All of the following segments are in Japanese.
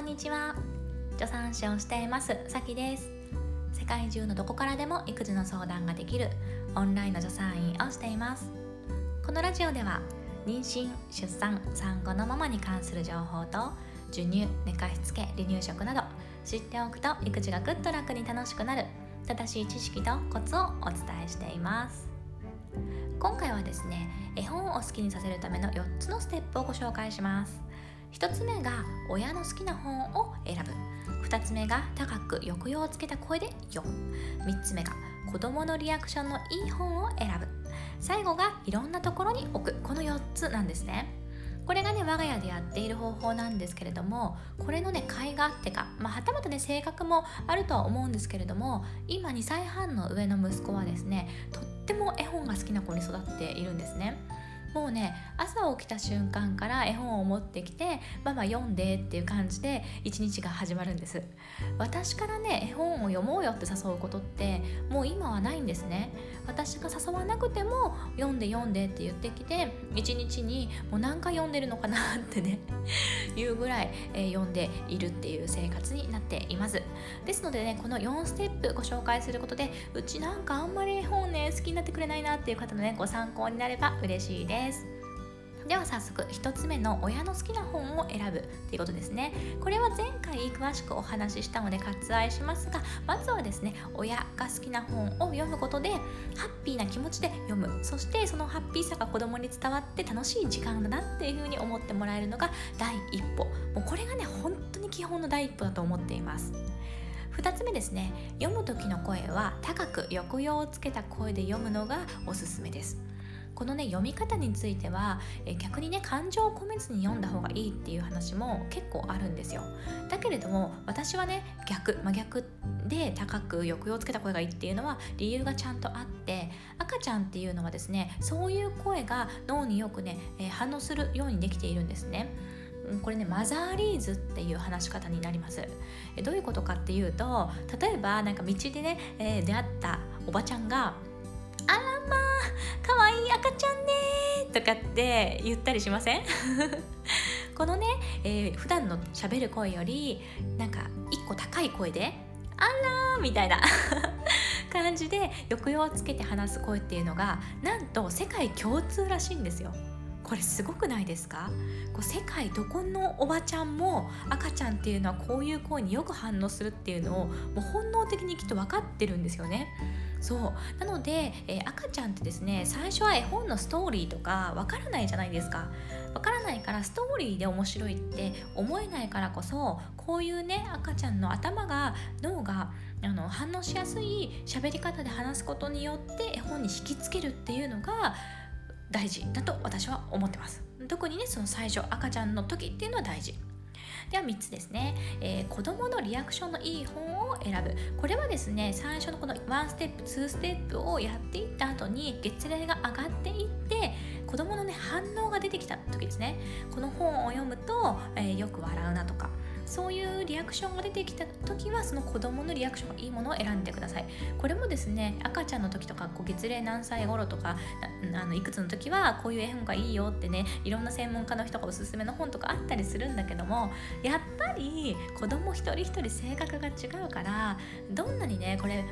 こんにちは。助産師をしていますさきです。世界中のどこからでも育児の相談ができるオンラインの助産院をしています。このラジオでは妊娠出産産後のママに関する情報と授乳寝かしつけ離乳食など知っておくと育児がぐっと楽に楽しくなる正しい知識とコツをお伝えしています。今回はですね絵本を好きにさせるための4つのステップをご紹介します。1つ目が親の好きな本を選ぶ。2つ目が高く抑揚をつけた声で読む。3つ目が子どものリアクションのいい本を選ぶ。最後がいろんなところに置く。この4つなんですね。これがね我が家でやっている方法なんですけれどもこれのね甲斐があってか、まあ、はたまたね性格もあるとは思うんですけれども今2歳半の上の息子はですねとっても絵本が好きな子に育っているんですね。もうね朝起きた瞬間から絵本を持ってきて「ママ読んで」っていう感じで一日が始まるんです。私からね絵本を読もうよって誘うことってもう今はないんですね。私が誘わなくても読んで読んでって言ってきて一日にもう何回読んでるのかなってね いうぐらい、えー、読んでいるっていう生活になっています。ですのでねこの4ステップご紹介することでうちなんかあんまり絵本ね好きになってくれないなっていう方のねご参考になれば嬉しいです。です。では早速1つ目の親の好きな本を選ぶっていうことですね。これは前回詳しくお話ししたので割愛しますがまずはですね親が好きな本を読むことでハッピーな気持ちで読む。そしてそのハッピーさが子供に伝わって楽しい時間だなっていうふうに思ってもらえるのが第一歩。もうこれがね本当に基本の第一歩だと思っています。2つ目ですね。読む時の声は高く抑揚をつけた声で読むのがおすすめです。このね読み方についてはえ逆にね感情を込めずに読んだ方がいいっていう話も結構あるんですよ。だけれども私はね逆真逆で高く抑揚をつけた声がいいっていうのは理由がちゃんとあって赤ちゃんっていうのはですねそういう声が脳によくね、え反応するようにできているんですね。これねマザーリーズっていう話し方になります。えどういうことかっていうと例えばなんか道でね、えー、出会ったおばちゃんが「あらまあかわいい赤ちゃんね」とかって言ったりしません？このね、えー、普段のしゃべる声よりなんか一個高い声で「あら」みたいな 感じで抑揚をつけて話す声っていうのがなんと世界共通らしいんですよ。これすごくないですか？こう世界どこのおばちゃんも赤ちゃんっていうのはこういう声によく反応するっていうのをもう本能的にきっと分かってるんですよね。そう。なので、えー、赤ちゃんってですね最初は絵本のストーリーとかわからないじゃないですか。わからないからストーリーで面白いって思えないからこそこういうね赤ちゃんの頭が脳があの反応しやすい喋り方で話すことによって絵本に引きつけるっていうのが大事だと私は思ってます。特にねその最初赤ちゃんの時っていうのは大事。では3つですね、えー、子供のリアクションのいい本を選ぶ。これはですね最初のこの1ステップ2ステップをやっていった後に月齢が上がっていって子どものね反応が出てきた時ですね。この本を読むと、えー、よく笑うなとかそういうリアクションが出てきた時はその子供のリアクションがいいものを選んでください。これもですね赤ちゃんの時とかこう月齢何歳頃とかあのいくつの時はこういう絵本がいいよってねいろんな専門家の人がおすすめの本とかあったりするんだけどもやっぱり子供一人一人性格が違うからどんなにねこれ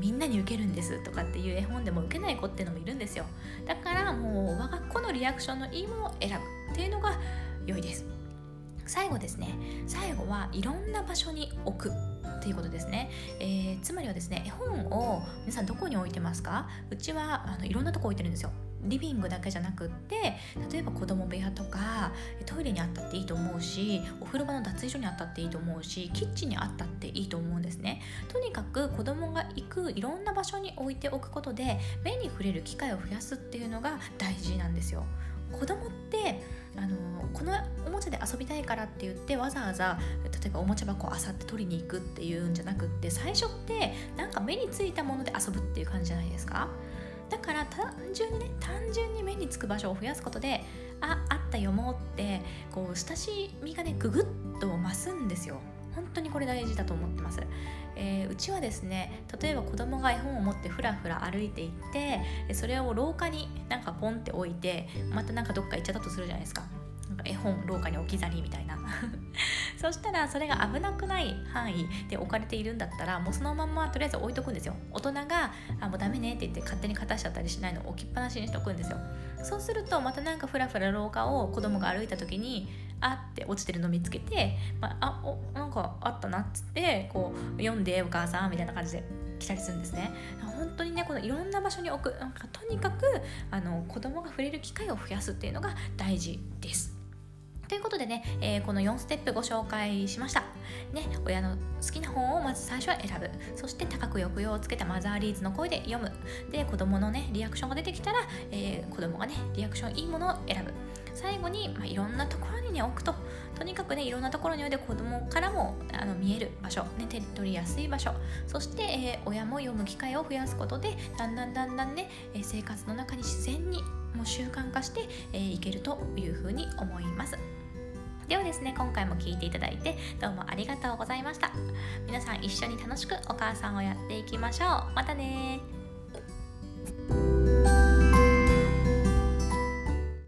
みんなに受けるんですとかっていう絵本でも受けない子っていうのもいるんですよ。だからもう我が子のリアクションのいいものを選ぶっていうのが良いです。最後ですね。最後はいろんな場所に置くっていうことですね、えー、つまりはですね絵本を皆さんどこに置いてますか？うちはあのいろんなとこ置いてるんですよ。リビングだけじゃなくって例えば子供部屋とかトイレにあったっていいと思うしお風呂場の脱衣所にあったっていいと思うしキッチンにあったっていいと思うんですね。とにかく子供が行くいろんな場所に置いておくことで目に触れる機会を増やすっていうのが大事なんですよ。子供ってあのこのおもちゃで遊びたいからって言ってわざわざ例えばおもちゃ箱をあさって取りに行くっていうんじゃなくって最初ってなんか目についたもので遊ぶっていう感じじゃないですか？だから単純にね単純に目につく場所を増やすことでああったよもうってこう親しみがねググっと増すんですよ。本当にこれ大事だと思ってます、えー、うちはですね例えば子供が絵本を持ってふらふら歩いていってそれを廊下になんかポンって置いてまたなんかどっか行っちゃったとするじゃないですか。なんか絵本廊下に置き去りみたいな。そしたらそれが危なくない範囲で置かれているんだったらもうそのままとりあえず置いとくんですよ。大人があもうダメねって言って勝手に片しちゃったりしないのを置きっぱなしにしとくんですよ。そうするとまたなんかふらふら廊下を子供が歩いた時にあって落ちてるの見つけて、まあ、あおなんかあったなっつってこう読んでお母さんみたいな感じで来たりするんですね本当にねこのいろんな場所に置くなんかとにかくあの子供が触れる機会を増やすっていうのが大事ですということでね、えー、この4ステップご紹介しました。ね、親の好きな本をまず最初は選ぶ。そして高く抑揚をつけたマザーリーズの声で読む。で、子供のね、リアクションが出てきたら、えー、子供がね、リアクションいいものを選ぶ。最後に、まあ、いろんなところにね、置くと。とにかくね、いろんなところに置いて子供からもあの見える場所、ね、手に取りやすい場所。そして、えー、親も読む機会を増やすことで、だんだんだんだんね、え生活の中に自然にもう習慣化して、えー、いけるというふうに思います。ではですね今回も聴いていただいてどうもありがとうございました皆さん一緒に楽しくお母さんをやっていきましょうまたね